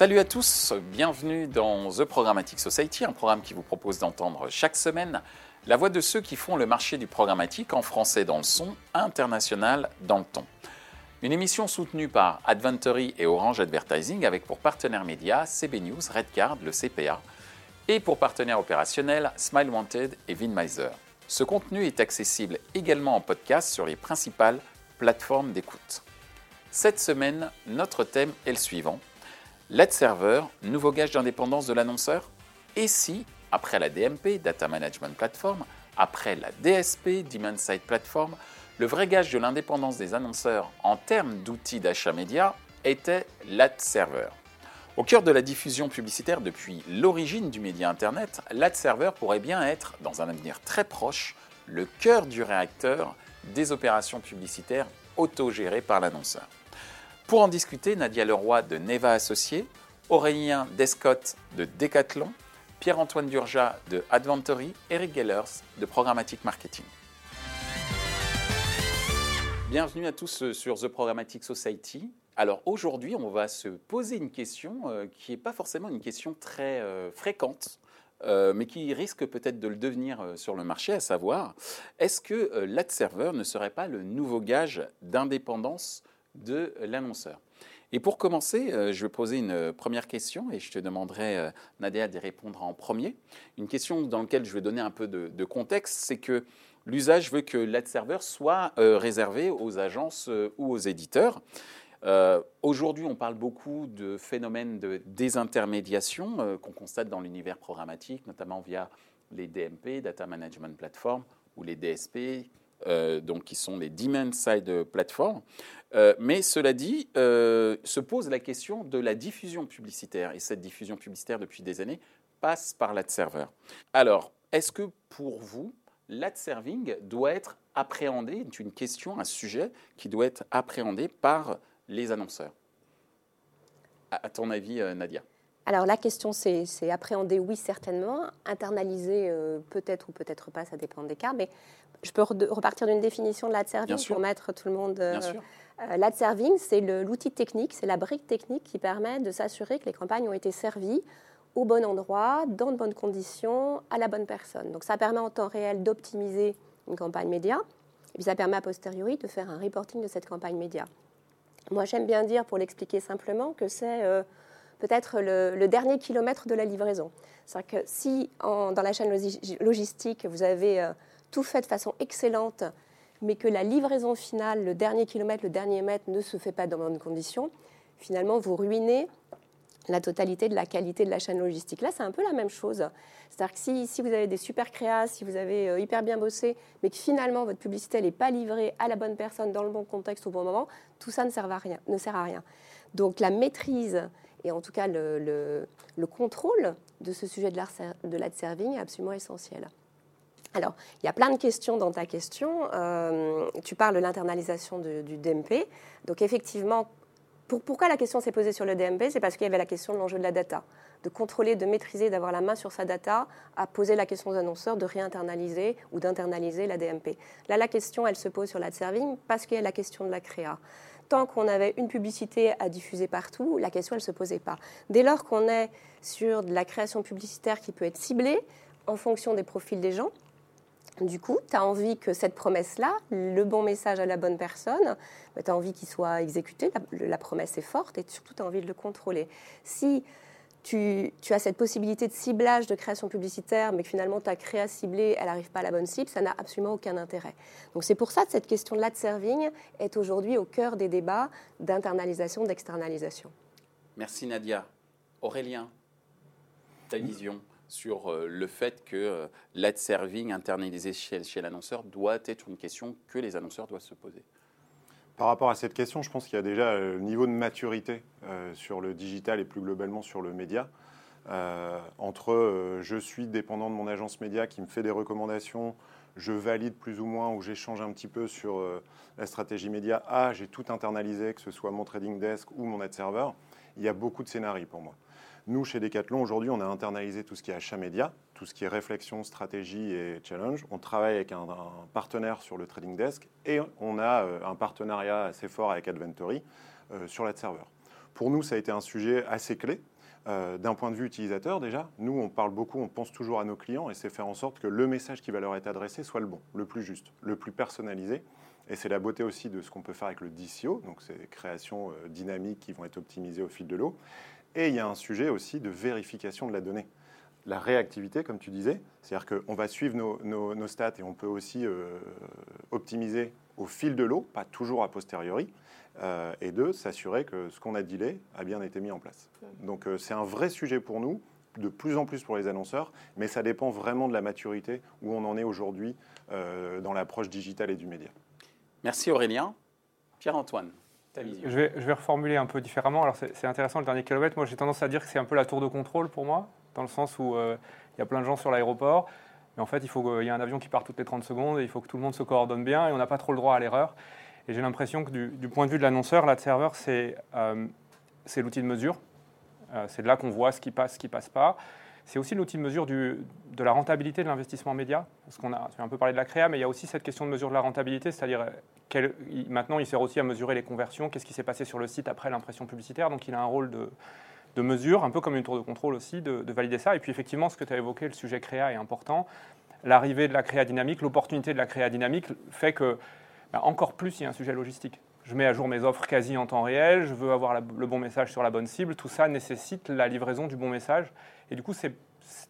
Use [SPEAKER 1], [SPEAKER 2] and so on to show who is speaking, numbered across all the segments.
[SPEAKER 1] Salut à tous, bienvenue dans The Programmatic Society, un programme qui vous propose d'entendre chaque semaine la voix de ceux qui font le marché du programmatique en français dans le son, international dans le ton. Une émission soutenue par Adventory et Orange Advertising avec pour partenaires médias CB News, Redcard, le CPA, et pour partenaires opérationnels Smile Wanted et Vinmiser. Ce contenu est accessible également en podcast sur les principales plateformes d'écoute. Cette semaine, notre thème est le suivant. L'ad server, nouveau gage d'indépendance de l'annonceur? Et si, après la DMP, Data Management Platform, après la DSP, Demand Side Platform, le vrai gage de l'indépendance des annonceurs en termes d'outils d'achat média était l'ad server. Au cœur de la diffusion publicitaire depuis l'origine du média Internet, l'ad server pourrait bien être, dans un avenir très proche, le cœur du réacteur des opérations publicitaires autogérées par l'annonceur. Pour en discuter, Nadia Leroy de Neva Associés, Aurélien Descott de Decathlon, Pierre-Antoine Durja de Adventory, Eric Gellers de Programmatic Marketing. Bienvenue à tous euh, sur The Programmatic Society. Alors aujourd'hui, on va se poser une question euh, qui n'est pas forcément une question très euh, fréquente, mais qui risque peut-être de le devenir sur le marché, à savoir, est-ce que l'ad server ne serait pas le nouveau gage d'indépendance de l'annonceur et pour commencer, je vais poser une première question et je te demanderai, Nadia, d'y répondre en premier. Une question dans laquelle je vais donner un peu de, contexte, c'est que l'usage veut que l'ad server soit euh, réservé aux agences euh, ou aux éditeurs. Euh, aujourd'hui, on parle beaucoup de phénomènes de désintermédiation qu'on constate dans l'univers programmatique, notamment via les DMP, Data Management Platform, ou les DSP, donc qui sont les Demand Side Platform. mais cela dit, se pose la question de la diffusion publicitaire. Et cette diffusion publicitaire, depuis des années, passe par l'ad server. Alors, est-ce que pour vous, l'ad serving doit être appréhendé, c'est une question, un sujet qui doit être appréhendé par les annonceurs. À ton avis, euh, Nadia?
[SPEAKER 2] Alors la question, c'est appréhender, oui, certainement. Internaliser, euh, peut-être ou peut-être pas, ça dépend des cas. Mais je peux repartir d'une définition de l'ad serving pour mettre tout le monde. Euh, euh l'ad serving, c'est l'outil technique, c'est la brique technique qui permet de s'assurer que les campagnes ont été servies au bon endroit, dans de bonnes conditions, à la bonne personne. Donc ça permet en temps réel d'optimiser une campagne média, et puis ça permet a posteriori de faire un reporting de cette campagne média. Moi j'aime bien dire, pour l'expliquer simplement, que c'est euh, peut-être le, dernier kilomètre de la livraison. C'est-à-dire que si dans la chaîne logistique, vous avez euh, tout fait de façon excellente, mais que la livraison finale, le dernier kilomètre, le dernier mètre ne se fait pas dans bonnes conditions, finalement vous ruinez la totalité de la qualité de la chaîne logistique. Là, c'est un peu la même chose. C'est-à-dire que si, vous avez des super créas, si vous avez euh, hyper bien bossé, mais que finalement votre publicité n'est pas livrée à la bonne personne, dans le bon contexte, au bon moment, tout ça ne sert à rien. Ne sert à rien. Donc la maîtrise et en tout cas le, contrôle de ce sujet de l'ad serving est absolument essentiel. Alors, il y a plein de questions dans ta question. Euh, tu parles de l'internalisation du DMP. Donc, effectivement, pourquoi la question s'est posée sur le DMP C'est parce qu'il y avait la question de l'enjeu de la data, de contrôler, de maîtriser, d'avoir la main sur sa data, à poser la question aux annonceurs de réinternaliser ou d'internaliser la DMP. Là, la question, elle se pose sur l'ad serving parce qu'il y a la question de la créa. Tant qu'on avait une publicité à diffuser partout, la question, elle se posait pas. Dès lors qu'on est sur de la création publicitaire qui peut être ciblée en fonction des profils des gens, du coup, tu as envie que cette promesse-là, le bon message à la bonne personne, bah, tu as envie qu'il soit exécuté, la, promesse est forte et surtout tu as envie de le contrôler. Si tu, as cette possibilité de ciblage de création publicitaire, mais que finalement ta créa ciblée, elle n'arrive pas à la bonne cible, ça n'a absolument aucun intérêt. Donc c'est pour ça que cette question de serving est aujourd'hui au cœur des débats d'internalisation, d'externalisation.
[SPEAKER 1] Merci Nadia. Aurélien, ta vision sur euh, le fait que euh, l'ad serving internalisé chez, l'annonceur doit être une question que les annonceurs doivent se poser.
[SPEAKER 3] Par rapport à cette question, je pense qu'il y a déjà le niveau de maturité euh, sur le digital et plus globalement sur le média. entre je suis dépendant de mon agence média qui me fait des recommandations, je valide plus ou moins ou j'échange un petit peu sur la stratégie média, ah j'ai tout internalisé, que ce soit mon trading desk ou mon ad server, il y a beaucoup de scénarios pour moi. Nous, chez Decathlon, aujourd'hui, on a internalisé tout ce qui est achat média, tout ce qui est réflexion, stratégie et challenge. On travaille avec un, partenaire sur le trading desk et on a euh, un partenariat assez fort avec Adventory euh, sur la serveur. Pour nous, ça a été un sujet assez clé D'un point de vue utilisateur, déjà, nous, on parle beaucoup, on pense toujours à nos clients et c'est faire en sorte que le message qui va leur être adressé soit le bon, le plus juste, le plus personnalisé. Et c'est la beauté aussi de ce qu'on peut faire avec le DCO, donc ces créations dynamiques qui vont être optimisées au fil de l'eau. Et il y a un sujet aussi de vérification de la donnée la réactivité, comme tu disais. C'est-à-dire qu'on va suivre nos, stats et on peut aussi euh, optimiser au fil de l'eau, pas toujours a posteriori. Euh, et deux, s'assurer que ce qu'on a dealé a bien été mis en place. Donc euh, c'est un vrai sujet pour nous, de plus en plus pour les annonceurs, mais ça dépend vraiment de la maturité où on en est aujourd'hui dans l'approche digitale et du média.
[SPEAKER 1] Merci Aurélien. Pierre-Antoine.
[SPEAKER 4] Je vais, reformuler un peu différemment. Alors c'est intéressant le dernier kilomètre. Moi j'ai tendance à dire que c'est un peu la tour de contrôle pour moi dans le sens où euh, il y a plein de gens sur l'aéroport. Mais en fait, il faut y a un avion qui part toutes les 30 secondes et il faut que tout le monde se coordonne bien et on n'a pas trop le droit à l'erreur. Et j'ai l'impression que du, point de vue de l'annonceur, l'ad server, c'est euh, l'outil de mesure. Euh, c'est de là qu'on voit ce qui passe, ce qui ne passe pas. C'est aussi l'outil de mesure de la rentabilité de l'investissement média. Parce qu'on a, un peu parlé de la créa, mais il y a aussi cette question de mesure de la rentabilité, c'est-à-dire maintenant il sert aussi à mesurer les conversions, qu'est-ce qui s'est passé sur le site après l'impression publicitaire? Donc il a un rôle de, mesure, un peu comme une tour de contrôle aussi, de, valider ça. Et puis effectivement, ce que tu as évoqué, le sujet créa est important. L'arrivée de la créa dynamique, l'opportunité de la créa dynamique fait que, bah, encore plus, il y a un sujet logistique. Je mets à jour mes offres quasi en temps réel, je veux avoir le bon message sur la bonne cible. Tout ça nécessite la livraison du bon message. Et du coup, c'est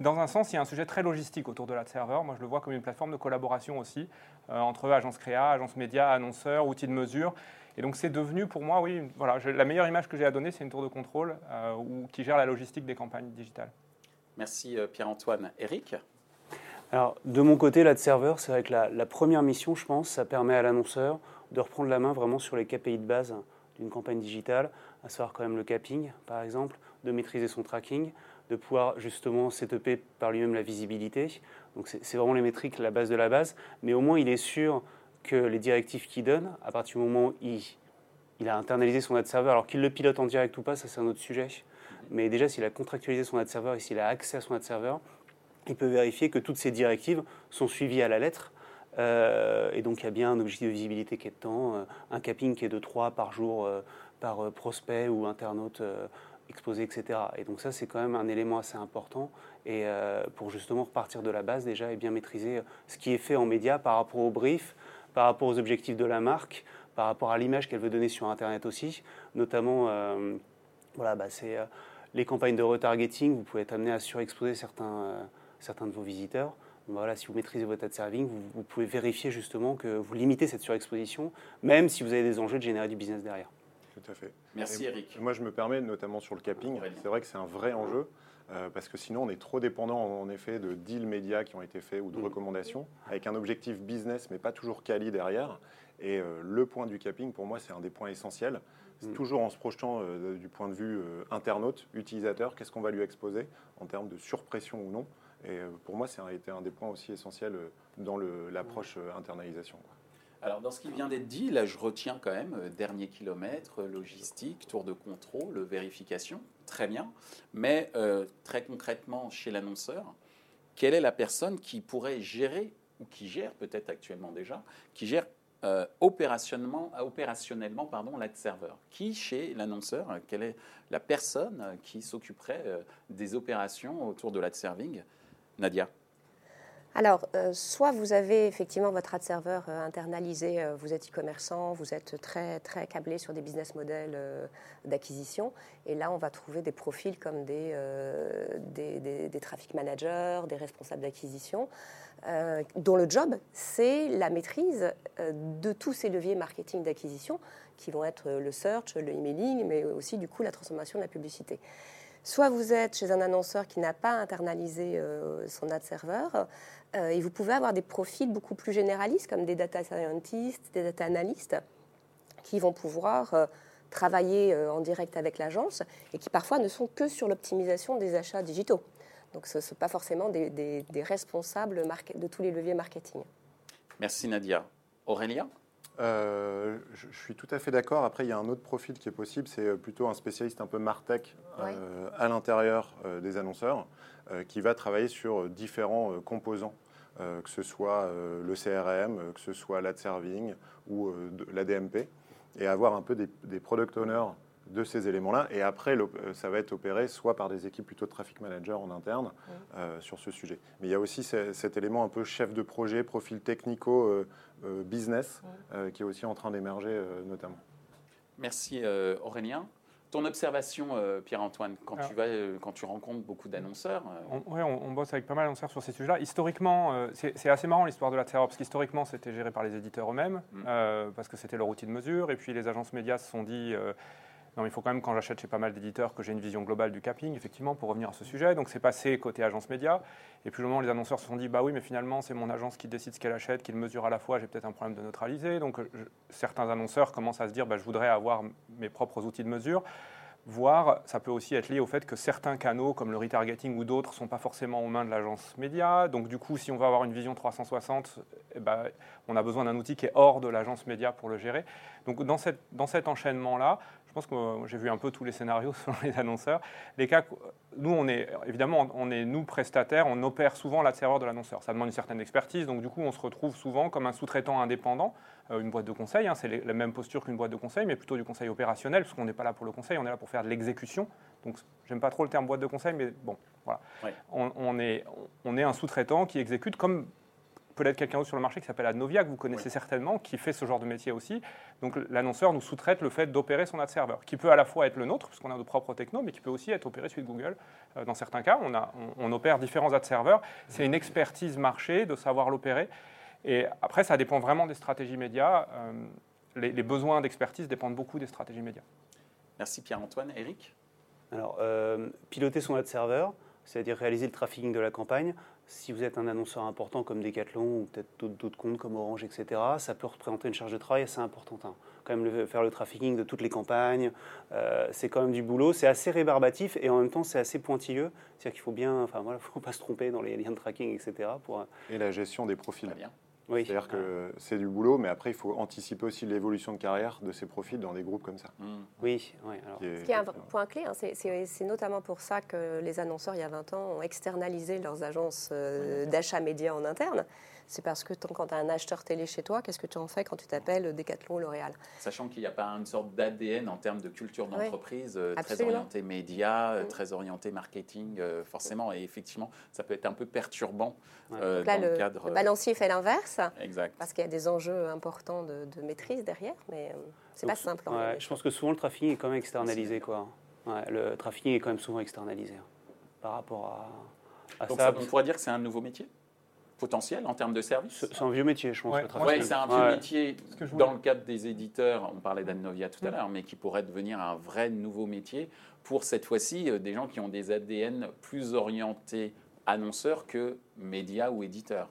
[SPEAKER 4] dans un sens, il y a un sujet très logistique autour de la serveur. Moi, je le vois comme une plateforme de collaboration aussi euh, entre agences créa, agences médias, annonceurs, outils de mesure. Et donc c'est devenu pour moi, oui, voilà, la meilleure image que j'ai à donner, c'est une tour de contrôle euh, qui gère la logistique des campagnes digitales.
[SPEAKER 1] Merci euh, Pierre-Antoine. Eric
[SPEAKER 5] Alors de mon côté, de serveur, c'est vrai que la, première mission, je pense, ça permet à l'annonceur de reprendre la main vraiment sur les KPI de base d'une campagne digitale, à savoir quand même le capping, par exemple, de maîtriser son tracking, de pouvoir justement setuper par lui-même la visibilité. Donc c'est vraiment les métriques, la base de la base, mais au moins il est sûr que les directives qu'il donne, à partir du moment où il, a internalisé son ad server, alors qu'il le pilote en direct ou pas, ça c'est un autre sujet. Mais déjà, s'il a contractualisé son ad server et s'il a accès à son ad server, il peut vérifier que toutes ces directives sont suivies à la lettre. Euh, et donc, il y a bien un objectif de visibilité qui est de temps, euh, un capping qui est de 3 par jour euh, par prospect ou internaute exposé, etc. Et donc, ça, c'est quand même un élément assez important. Et pour justement repartir de la base déjà et bien maîtriser ce qui est fait en média par rapport au brief, par rapport aux objectifs de la marque, par rapport à l'image qu'elle veut donner sur Internet aussi. Notamment, euh, voilà, bah, c'est euh, les campagnes de retargeting. Vous pouvez être amené à surexposer certains, euh, certains de vos visiteurs. voilà, si vous maîtrisez votre ad serving, vous, pouvez vérifier justement que vous limitez cette surexposition, même si vous avez des enjeux de générer du business derrière.
[SPEAKER 3] Tout à fait.
[SPEAKER 1] Merci Eric.
[SPEAKER 3] Moi, je me permets, notamment sur le capping, c'est vrai que c'est un vrai enjeu. parce que sinon, on est trop dépendant en effet de deals médias qui ont été faits ou de mm. recommandations, avec un objectif business, mais pas toujours quali derrière. Et euh, le point du capping, pour moi, c'est un des points essentiels. C'est mm. toujours en se projetant euh, du point de vue euh, internaute, utilisateur, qu'est-ce qu'on va lui exposer en termes de surpression ou non. Et pour moi, ça a été un des points aussi essentiels dans l'approche internalisation.
[SPEAKER 1] Alors, dans ce qui vient d'être dit, là, je retiens quand même dernier kilomètre, logistique, tour de contrôle, vérification, très bien. Mais très concrètement, chez l'annonceur, quelle est la personne qui pourrait gérer, ou qui gère peut-être actuellement déjà, qui gère euh, opérationnellement, opérationnellement pardon, l'ad serveur? Qui, chez l'annonceur, quelle est la personne qui s'occuperait euh, des opérations autour de l'ad serving? Nadia
[SPEAKER 2] alors, euh, soit vous avez effectivement votre ad serveur internalisé, vous êtes e-commerçant, vous êtes très, très câblé sur des business models d'acquisition, et là on va trouver des profils comme des, des, traffic managers, des responsables d'acquisition, euh, dont le job, c'est la maîtrise euh, de tous ces leviers marketing d'acquisition, qui vont être le search, le emailing, mais aussi du coup la transformation de la publicité. Soit vous êtes chez un annonceur qui n'a pas internalisé euh, son ad server, et vous pouvez avoir des profils beaucoup plus généralistes, comme des data scientists, des data analysts, qui vont pouvoir travailler en direct avec l'agence et qui parfois ne sont que sur l'optimisation des achats digitaux. Donc ce ne sont pas forcément des, responsables de tous les leviers marketing.
[SPEAKER 1] Merci Nadia. Aurélien
[SPEAKER 3] euh, je, suis tout à fait d'accord. Après, il y a un autre profil qui est possible, c'est euh, plutôt un spécialiste un peu Martech euh, à l'intérieur des annonceurs, qui va travailler sur différents composants, que ce soit le CRM, que ce soit l'ad serving ou la DMP, et avoir un peu des, des product owners de ces éléments-là. Et après, ça va être opéré soit par des équipes plutôt de traffic manager en interne sur ce sujet. Mais il y a aussi cet élément un peu chef de projet, profil technico-business, qui est aussi en train d'émerger notamment.
[SPEAKER 1] Merci Aurélien. Ton observation, euh, Pierre-Antoine, quand, tu vas, euh, quand tu rencontres beaucoup d'annonceurs
[SPEAKER 4] euh, Oui, on, bosse avec pas mal d'annonceurs sur ces sujets-là. Historiquement, c'est assez marrant l'histoire de la serveur, parce qu'historiquement, c'était géré par les éditeurs eux-mêmes, mm. parce que c'était leur outil de mesure. Et puis les agences médias se sont dit non, il faut quand même, quand j'achète chez pas mal d'éditeurs, que j'ai une vision globale du capping, effectivement, pour revenir à ce sujet. Donc c'est passé côté agence média. Et puis le moment, les annonceurs se sont dit, bah oui, mais finalement, c'est mon agence qui décide ce qu'elle achète, qui le mesure à la fois, j'ai peut-être un problème de neutraliser. Donc certains annonceurs commencent à se dire, bah, je voudrais avoir mes propres outils de mesure voire ça peut aussi être lié au fait que certains canaux comme le retargeting ou d'autres ne sont pas forcément aux mains de l'agence média. Donc du coup, si on veut avoir une vision 360, eh ben, on a besoin d'un outil qui est hors de l'agence média pour le gérer. Donc dans, cette, dans cet enchaînement-là, je pense que euh, j'ai vu un peu tous les scénarios selon les annonceurs. Les cas, nous, on est évidemment, on est nous prestataires, on opère souvent la serveur de l'annonceur. Ça demande une certaine expertise, donc du coup, on se retrouve souvent comme un sous-traitant indépendant, euh, une boîte de conseil. Hein, c'est la même posture qu'une boîte de conseil, mais plutôt du conseil opérationnel, parce qu'on n'est pas là pour le conseil, on est là pour faire de l'exécution. Donc, j'aime pas trop le terme boîte de conseil, mais bon, voilà. On, est, on est un sous-traitant qui exécute comme peut-être quelqu'un d'autre sur le marché qui s'appelle Adnovia, que vous connaissez certainement, qui fait ce genre de métier aussi. Donc l'annonceur nous sous-traite le fait d'opérer son ad server, qui peut à la fois être le nôtre, puisqu'on a nos propres technos, mais qui peut aussi être opéré suite Google. Euh, dans certains cas, on, a, on, opère différents ad serveurs. C'est une expertise marché de savoir l'opérer. Et après, ça dépend vraiment des stratégies médias. Euh, les, besoins d'expertise dépendent beaucoup des stratégies médias.
[SPEAKER 1] Merci Pierre-Antoine. Eric?
[SPEAKER 5] Alors, euh, piloter son ad server, c'est-à-dire réaliser le trafficking de la campagne, si vous êtes un annonceur important comme Decathlon ou peut-être d'autres comptes comme Orange, etc., ça peut représenter une charge de travail assez importante. Hein. Quand même, faire le trafficking de toutes les campagnes, euh, c'est quand même du boulot. C'est assez rébarbatif et en même temps, c'est assez pointilleux. C'est-à-dire qu'il faut bien, enfin voilà, faut pas se tromper dans les liens de tracking, etc. Pour...
[SPEAKER 3] Et la gestion des profils. bien. C'est-à-dire que c'est du boulot, mais après, il faut anticiper aussi l'évolution de carrière de ces profils dans des groupes comme ça.
[SPEAKER 5] Mmh. Oui, oui.
[SPEAKER 2] Ce qui est un point clé, hein, c'est notamment pour ça que les annonceurs, il y a 20 ans, ont externalisé leurs agences euh, d'achat média en interne c'est parce que quand tu as un acheteur télé chez toi, qu'est-ce que tu en fais quand tu t'appelles Decathlon ou L'Oréal?
[SPEAKER 1] Sachant qu'il n'y a pas une sorte d'ADN en termes de culture d'entreprise, euh, très orienté média, euh, très orienté marketing, euh, forcément. Et effectivement, ça peut être un peu perturbant dans le, cadre.
[SPEAKER 2] Le balancier fait l'inverse. Exact. Parce qu'il y a des enjeux importants de, maîtrise derrière, mais c'est pas simple.
[SPEAKER 5] je pense que souvent le trafic est quand même externalisé. Quoi. le trafic est quand même souvent externalisé hein, par rapport à,
[SPEAKER 1] Donc ça. On pourrait dire que c'est un nouveau métier? Potentiel en termes de services
[SPEAKER 5] C'est un vieux métier, je pense.
[SPEAKER 1] Oui, c'est un vieux métier dans le cadre des éditeurs. On parlait d'Annovia tout à mm. l'heure, mais qui pourrait devenir un vrai nouveau métier pour cette fois-ci euh, des gens qui ont des ADN plus orientés annonceurs que médias ou éditeurs.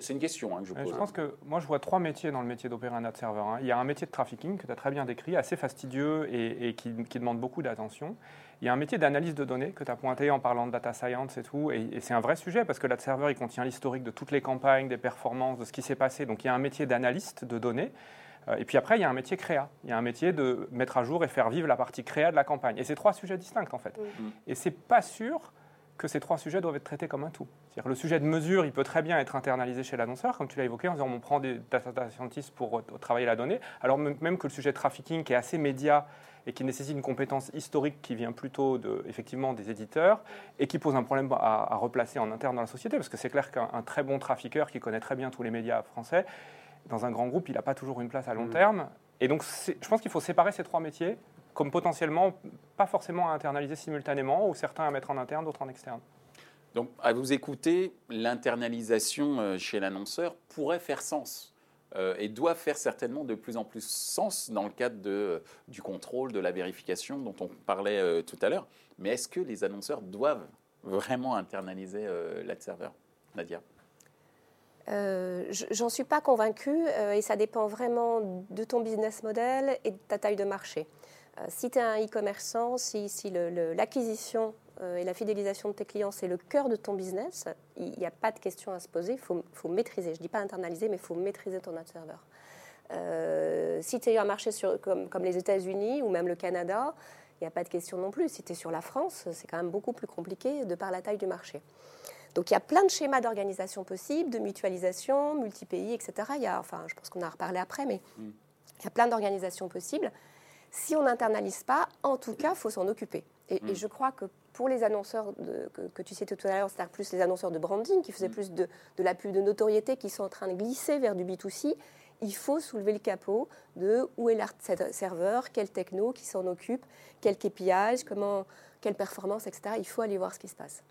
[SPEAKER 1] C'est une question hein, que je pose.
[SPEAKER 4] Je pense que moi, je vois trois métiers dans le métier d'opérer un ad server. Hein. Il y a un métier de trafficking que tu as très bien décrit, assez fastidieux et, qui, demande beaucoup d'attention. Il y a un métier d'analyse de données que tu as pointé en parlant de data science et tout. Et, c'est un vrai sujet parce que l'ad server, il contient l'historique de toutes les campagnes, des performances, de ce qui s'est passé. Donc il y a un métier d'analyste de données. Euh, et puis après, il y a un métier créa. Il y a un métier de mettre à jour et faire vivre la partie créa de la campagne. Et c'est trois sujets distincts en fait. Et Et c'est pas sûr que ces trois sujets doivent être traités comme un tout. le sujet de mesure, il peut très bien être internalisé chez l'annonceur, comme tu l'as évoqué, en disant on prend des data scientists pour travailler la donnée, alors même que le sujet de trafficking, qui est assez média et qui nécessite une compétence historique qui vient plutôt de, effectivement des éditeurs et qui pose un problème à, replacer en interne dans la société, parce que c'est clair qu'un très bon trafiqueur qui connaît très bien tous les médias français, dans un grand groupe, il n'a pas toujours une place à long mmh. terme. Et donc, je pense qu'il faut séparer ces trois métiers comme potentiellement pas forcément à internaliser simultanément, ou certains à mettre en interne, d'autres en externe.
[SPEAKER 1] Donc, à vous écouter, l'internalisation euh, chez l'annonceur pourrait faire sens euh, et doit faire certainement de plus en plus sens dans le cadre de, euh, du contrôle, de la vérification dont on parlait tout à l'heure. Mais est-ce que les annonceurs doivent vraiment internaliser l'ad server Nadia?
[SPEAKER 2] J'en suis pas convaincue et ça dépend vraiment de ton business model et de ta taille de marché. Euh, si tu es un e-commerçant, si, l'acquisition euh, et la fidélisation de tes clients, c'est le cœur de ton business, il n'y a pas de question à se poser, il faut, maîtriser. Je ne dis pas internaliser, mais il faut maîtriser ton ad server. Euh, si tu es un marché comme, les États-Unis ou même le Canada, il n'y a pas de question non plus. Si tu es sur la France, c'est quand même beaucoup plus compliqué de par la taille du marché. Donc il y a plein de schémas d'organisation possibles, de mutualisation, multi-pays, etc. Il y a, enfin, je pense qu'on en a reparlé après, mais mm. il y a plein d'organisations possibles. Si on n'internalise pas, en tout cas, il faut s'en occuper. Et, mm. je crois que pour les annonceurs que, tu citais tout à l'heure, c'est-à-dire plus les annonceurs de branding qui faisaient mm. plus de, la pub de notoriété, qui sont en train de glisser vers du B2C, il faut soulever le capot de où est l'art serveur, quel techno qui s'en occupe, quel KPI, comment, quelle performance, etc. Il faut aller voir ce qui se passe.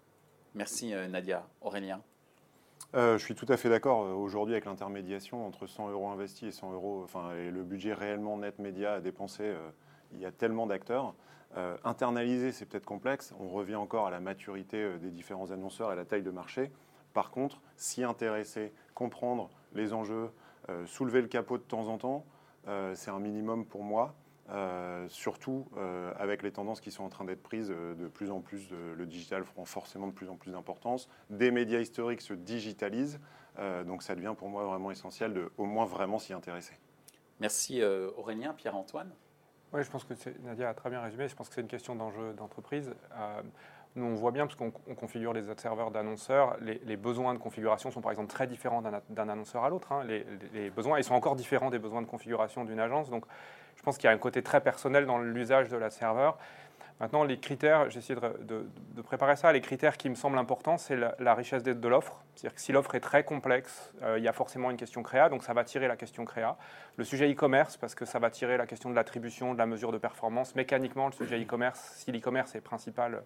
[SPEAKER 1] Merci euh, Nadia. Aurélien
[SPEAKER 3] euh, je suis tout à fait d'accord euh, aujourd'hui avec l'intermédiation entre 100 euros investis et 100 euros, enfin, et le budget réellement net média à dépenser. il y a tellement d'acteurs. internaliser, c'est peut-être complexe. On revient encore à la maturité des différents annonceurs et à la taille de marché. Par contre, s'y intéresser, comprendre les enjeux, soulever le capot de temps en temps, c'est un minimum pour moi. Euh, surtout euh, avec les tendances qui sont en train d'être prises euh, de plus en plus, le digital prend forcément de plus en plus d'importance. Des médias historiques se digitalisent, donc ça devient pour moi vraiment essentiel de au moins vraiment s'y intéresser.
[SPEAKER 1] Merci Aurélien, Pierre-Antoine?
[SPEAKER 4] Oui, je pense que Nadia a très bien résumé. Je pense que c'est une question d'enjeu d'entreprise. nous, on voit bien, parce qu'on configure les serveurs d'annonceurs, les, besoins de configuration sont par exemple très différents d'un annonceur à l'autre. Hein. Les, les, besoins, ils sont encore différents des besoins de configuration d'une agence. Donc, pense qu'il y a un côté très personnel dans l'usage de la serveur. Maintenant, les critères, j'ai essayé de, préparer ça. Les critères qui me semblent importants, c'est la, richesse de, l'offre. C'est-à-dire que si l'offre est très complexe, euh, il y a forcément une question créa, donc ça va tirer la question créa. Le sujet e-commerce, parce que ça va tirer la question de l'attribution, de la mesure de performance. Mécaniquement, le sujet e-commerce, si l'e-commerce est principal.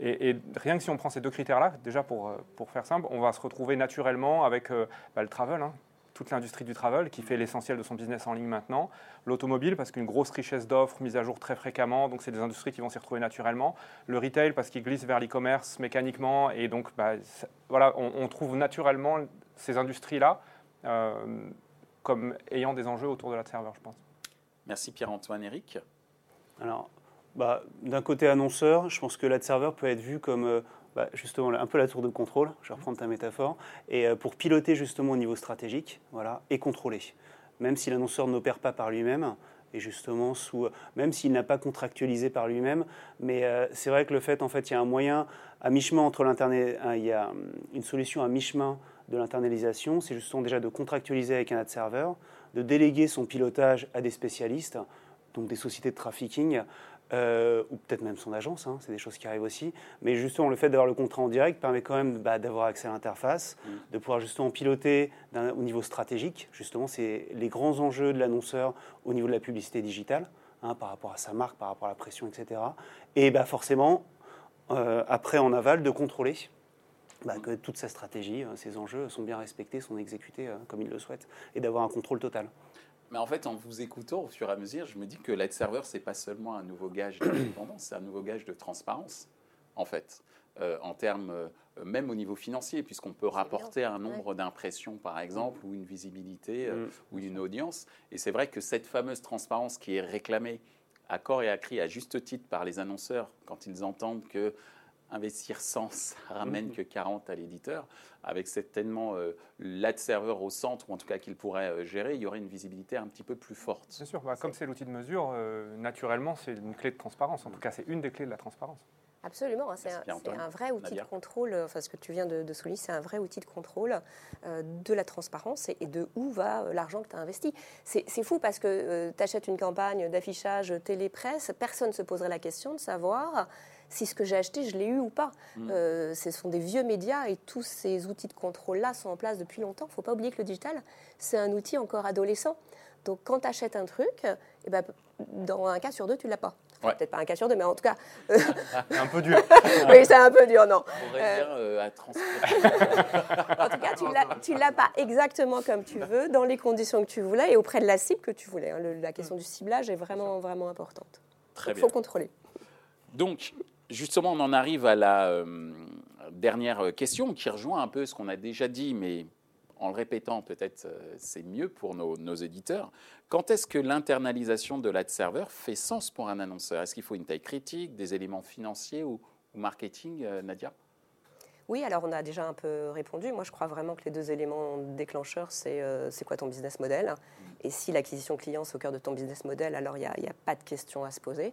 [SPEAKER 4] Et, rien que si on prend ces deux critères-là, déjà pour, euh, pour faire simple, on va se retrouver naturellement avec euh, bah, le travel. Hein toute l'industrie du travel qui fait l'essentiel de son business en ligne maintenant. L'automobile parce qu'une grosse richesse d'offres mise à jour très fréquemment, donc c'est des industries qui vont s'y retrouver naturellement. Le retail parce qu'il glisse vers l'e-commerce mécaniquement et donc bah, voilà, on, trouve naturellement ces industries-là euh, comme ayant des enjeux autour de la serveur, je pense.
[SPEAKER 1] Merci Pierre-Antoine. Eric
[SPEAKER 5] Alors, bah, d'un côté annonceur, je pense que la serveur peut être vue comme euh, bah, justement un peu la tour de contrôle, je vais reprendre ta métaphore, et euh, pour piloter justement au niveau stratégique voilà, et contrôler. Même si l'annonceur n'opère pas par lui-même, et justement sous, même s'il n'a pas contractualisé par lui-même, mais euh, c'est vrai que le fait, en fait, il y a un moyen à mi-chemin entre l'internet, il y a hum, une solution à mi-chemin de l'internalisation, c'est justement déjà de contractualiser avec un ad serveur, de déléguer son pilotage à des spécialistes, donc des sociétés de trafficking, euh, ou peut-être même son agence, hein, c'est des choses qui arrivent aussi. Mais justement, le fait d'avoir le contrat en direct permet quand même bah, d'avoir accès à l'interface, mm. de pouvoir justement piloter au niveau stratégique. Justement, c'est les grands enjeux de l'annonceur au niveau de la publicité digitale, hein, par rapport à sa marque, par rapport à la pression, etc. Et bah, forcément, euh, après en aval, de contrôler bah, que toute sa stratégie, euh, ses enjeux sont bien respectés, sont exécutés comme il le souhaite, et d'avoir un contrôle total.
[SPEAKER 1] Mais en fait, en vous écoutant au fur et à mesure, je me dis que l'ad server, c'est pas seulement un nouveau gage d'indépendance, c'est un nouveau gage de transparence, en fait, euh, en termes, euh, même au niveau financier, puisqu'on peut rapporter un nombre d'impressions, par exemple, ou une visibilité, euh, mm. ou une audience. Et c'est vrai que cette fameuse transparence qui est réclamée à corps et à cri, à juste titre, par les annonceurs, quand ils entendent que investir 100, ça ramène que 40 à l'éditeur. Avec certainement euh, l'ad serveur au centre, ou en tout cas qu'il pourrait euh, gérer, il y aurait une visibilité un petit peu plus forte.
[SPEAKER 4] C'est sûr, bah, comme c'est l'outil de mesure, euh, naturellement, c'est une clé de transparence. En tout cas, c'est une des clés de la transparence.
[SPEAKER 2] Absolument, hein, c'est un, vrai outil de contrôle, enfin ce que tu viens de, souligner, c'est un vrai outil de contrôle de la transparence et, de où va l'argent que tu as investi. C'est fou parce que tu achètes une campagne d'affichage télé-presse, personne ne se poserait la question de savoir si ce que j'ai acheté, je l'ai eu ou pas. Mm. Euh, ce sont des vieux médias et tous ces outils de contrôle-là sont en place depuis longtemps. Il ne faut pas oublier que le digital, c'est un outil encore adolescent. Donc quand tu achètes un truc, eh ben, dans un cas sur deux, tu ne l'as pas. Peut-être pas un cas sur deux, mais en tout cas.
[SPEAKER 4] Euh, un peu dur.
[SPEAKER 2] oui, c'est un peu dur, non.
[SPEAKER 1] On euh... à
[SPEAKER 2] En tout cas, tu ne l'as pas exactement comme tu veux, dans les conditions que tu voulais et auprès de la cible que tu voulais. Hein. la question mm. du ciblage est vraiment, vraiment importante.
[SPEAKER 1] Très
[SPEAKER 2] Il faut contrôler.
[SPEAKER 1] Donc, justement, on en arrive à la euh, dernière question qui rejoint un peu ce qu'on a déjà dit, mais en le répétant, peut-être euh, c'est mieux pour nos, éditeurs. Quand est-ce que l'internalisation de l'ad server fait sens pour un annonceur? Est-ce qu'il faut une taille critique, des éléments financiers ou, marketing, euh, Nadia?
[SPEAKER 2] Oui, alors on a déjà un peu répondu. Moi, je crois vraiment que les deux éléments déclencheurs, c'est quoi ton business model? Et si l'acquisition client, c'est au cœur de ton business model, alors il n'y a, a, pas de question à se poser.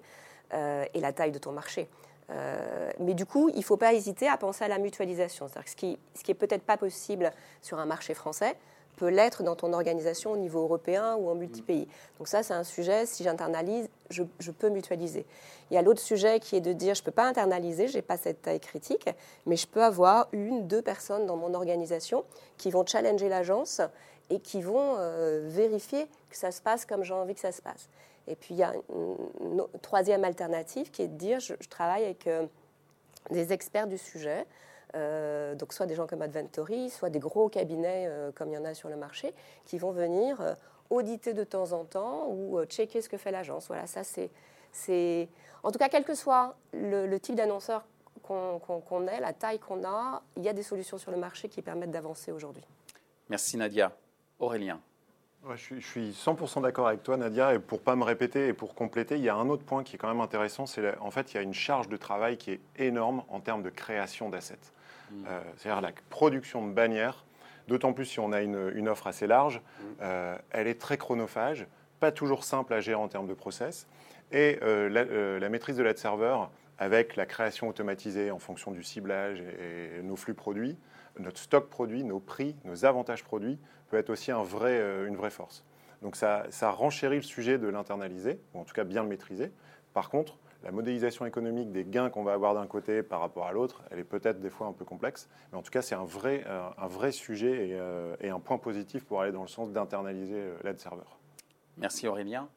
[SPEAKER 2] et la taille de ton marché. Euh, mais du coup, il ne faut pas hésiter à penser à la mutualisation. C'est-à-dire ce qui, ce qui est peut-être pas possible sur un marché français, peut l'être dans ton organisation au niveau européen ou en multi-pays. Donc ça, c'est un sujet, si j'internalise, je, peux mutualiser. Il y a l'autre sujet qui est de dire, je ne peux pas internaliser, je n'ai pas cette taille critique, mais je peux avoir une, deux personnes dans mon organisation qui vont challenger l'agence et qui vont euh, vérifier que ça se passe comme j'ai envie que ça se passe. Et puis il y a une, troisième alternative qui est de dire, je, travaille avec euh, des experts du sujet, euh, donc soit des gens comme Adventory, soit des gros cabinets euh, comme il y en a sur le marché, qui vont venir auditer de temps en temps ou checker ce que fait l'agence. Voilà, ça c'est, En tout cas, quel que soit le, type d'annonceur qu'on ait, la taille qu'on a, il y a des solutions sur le marché qui permettent d'avancer aujourd'hui.
[SPEAKER 1] Merci Nadia. Aurélien.
[SPEAKER 3] Je, suis, 100% d'accord avec toi, Nadia. Et pour pas me répéter et pour compléter, il y a un autre point qui est quand même intéressant. C'est en fait, il y a une charge de travail qui est énorme en termes de création d'assets. Euh, c'est-à-dire la production de bannières, d'autant plus si on a une, offre assez large, euh, elle est très chronophage, pas toujours simple à gérer en termes de process. Et euh, la, maîtrise de l'ad serveur, avec la création automatisée en fonction du ciblage et, nos flux produits, notre stock produit, nos prix, nos avantages produits, peut être aussi un vrai, une vraie force. Donc ça, ça renchérit le sujet de l'internaliser, ou en tout cas bien le maîtriser. Par contre, la modélisation économique des gains qu'on va avoir d'un côté par rapport à l'autre, elle est peut-être des fois un peu complexe, mais en tout cas, c'est un vrai, euh, un vrai sujet euh, et, un point positif pour aller dans le sens d'internaliser euh, l'aide serveur.
[SPEAKER 1] Merci Aurélien.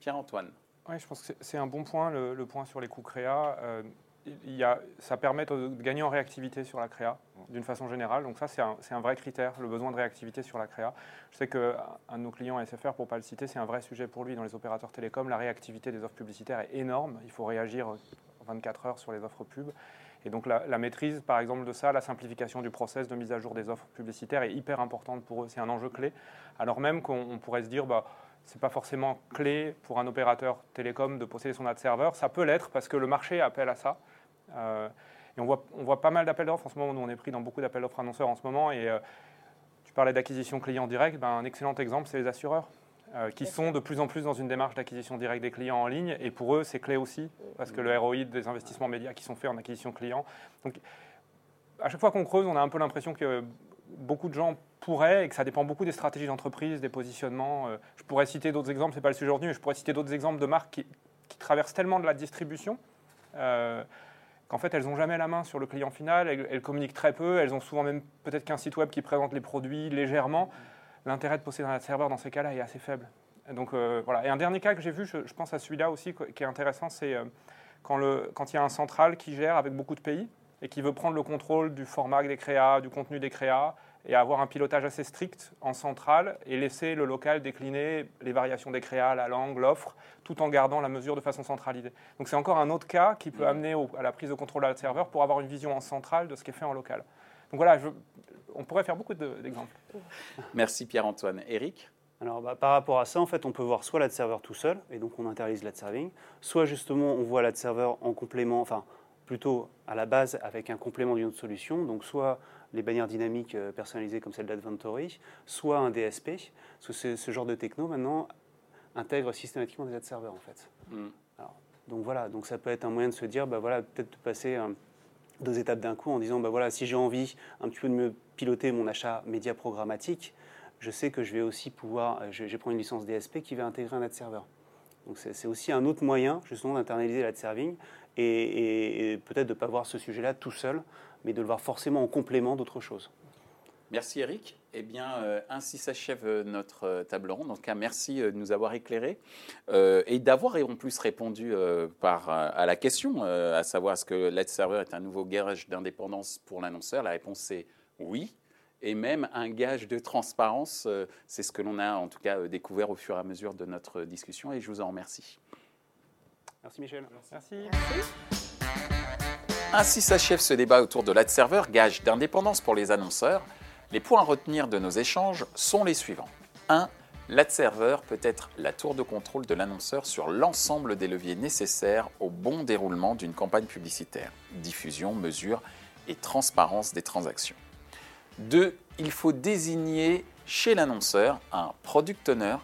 [SPEAKER 1] Pierre-Antoine.
[SPEAKER 4] Oui, je pense que c'est un bon point, le, point sur les coûts créa ça permet de gagner en réactivité sur la créa d'une façon générale. Donc ça, c'est un, vrai critère, le besoin de réactivité sur la créa. Je sais qu'un de nos clients SFR, pour ne pas le citer, c'est un vrai sujet pour lui dans les opérateurs télécoms. La réactivité des offres publicitaires est énorme. Il faut réagir 24 heures sur les offres pub. Et donc la, maîtrise, par exemple, de ça, la simplification du process de mise à jour des offres publicitaires est hyper importante pour eux. C'est un enjeu clé. Alors même qu'on pourrait se dire, bah, c'est pas forcément clé pour un opérateur télécom de posséder son ad serveur. Ça peut l'être parce que le marché appelle à ça. Euh, et on voit, on voit pas mal d'appels d'offres en ce moment. Nous, on est pris dans beaucoup d'appels d'offres annonceurs en ce moment. Et euh, tu parlais d'acquisition client direct. Ben, un excellent exemple, c'est les assureurs. Euh, qui sont de plus en plus dans une démarche d'acquisition directe des clients en ligne. Et pour eux, c'est clé aussi, parce que le ROI des investissements médias qui sont faits en acquisition client. Donc, à chaque fois qu'on creuse, on a un peu l'impression que beaucoup de gens pourraient, et que ça dépend beaucoup des stratégies d'entreprise, des positionnements. je pourrais citer d'autres exemples, ce n'est pas le sujet aujourd'hui, mais je pourrais citer d'autres exemples de marques qui, qui, traversent tellement de la distribution qu'en fait, elles n'ont jamais la main sur le client final, elles, communiquent très peu, elles ont souvent même peut-être qu'un site web qui présente les produits légèrement. L'intérêt de posséder un serveur dans ces cas-là est assez faible. Donc euh, voilà. Et un dernier cas que j'ai vu, je, pense à celui-là aussi, qui est intéressant, c'est euh, quand, quand il y a un central qui gère avec beaucoup de pays et qui veut prendre le contrôle du format des créas, du contenu des créas, et avoir un pilotage assez strict en centrale et laisser le local décliner les variations des créas, la langue, l'offre, tout en gardant la mesure de façon centralisée. Donc c'est encore un autre cas qui peut amener à la prise de contrôle à serveur pour avoir une vision en centrale de ce qui est fait en local. Donc voilà, on pourrait faire beaucoup d'exemples.
[SPEAKER 1] Merci Pierre-Antoine. Eric
[SPEAKER 5] alors, bah, par rapport à ça, en fait, on peut voir soit l'ad serveur tout seul, et donc on internalise l'ad serving, soit justement on voit l'ad serveur en complément, enfin plutôt à la base avec un complément d'une autre solution, donc soit les bannières dynamiques euh, personnalisées comme celle d'Adventory, soit un DSP, parce que ce genre de techno maintenant intègre systématiquement des ad serveurs en fait. Mm. donc voilà, donc ça peut être un moyen de se dire, bah voilà, peut-être de passer euh, deux étapes d'un coup en disant, bah voilà, si j'ai envie un petit peu de me piloter mon achat média programmatique, je sais que je vais aussi pouvoir, euh, je, vais prendre une licence DSP qui va intégrer un ad serveur. Donc c'est aussi un autre moyen justement d'internaliser l'ad serving et, et peut-être de ne pas voir ce sujet-là tout seul, mais de le voir forcément en complément d'autre chose.
[SPEAKER 1] Merci Eric. Eh bien, euh, ainsi s'achève euh, notre euh, table ronde. En tout cas, merci de nous avoir éclairés et d'avoir en plus répondu par, à la question, à savoir est-ce que l'aide serveur est un nouveau gage d'indépendance pour l'annonceur? La réponse est oui. Et même un gage de transparence, c'est ce que l'on a en tout cas découvert au fur et à mesure de notre discussion et je vous en remercie.
[SPEAKER 4] Merci Michel.
[SPEAKER 2] Merci. Merci.
[SPEAKER 1] Ainsi s'achève ce débat autour de l'ad serveur, gage d'indépendance pour les annonceurs. Les points à retenir de nos échanges sont les suivants. 1. L'ad serveur peut être la tour de contrôle de l'annonceur sur l'ensemble des leviers nécessaires au bon déroulement d'une campagne publicitaire. Diffusion, mesure et transparence des transactions. 2. Il faut désigner chez l'annonceur un product owner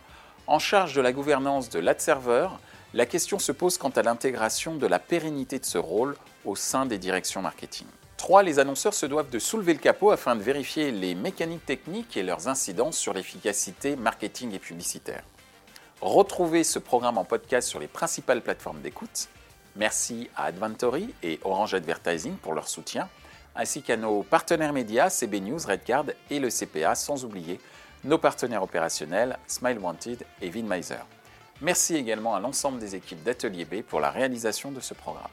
[SPEAKER 1] en charge de la gouvernance de l'ad serveur. La question se pose quant à l'intégration de la pérennité de ce rôle au sein des directions marketing. 3. Les annonceurs se doivent de soulever le capot afin de vérifier les mécaniques techniques et leurs incidences sur l'efficacité marketing et publicitaire. Retrouvez ce programme en podcast sur les principales plateformes d'écoute. Merci à Adventory et Orange Advertising pour leur soutien, ainsi qu'à nos partenaires médias CB News, Redcard et le CPA, sans oublier nos partenaires opérationnels Smile Wanted et Vinmeiser. Merci également à l'ensemble des équipes d'Atelier B pour la réalisation de ce programme.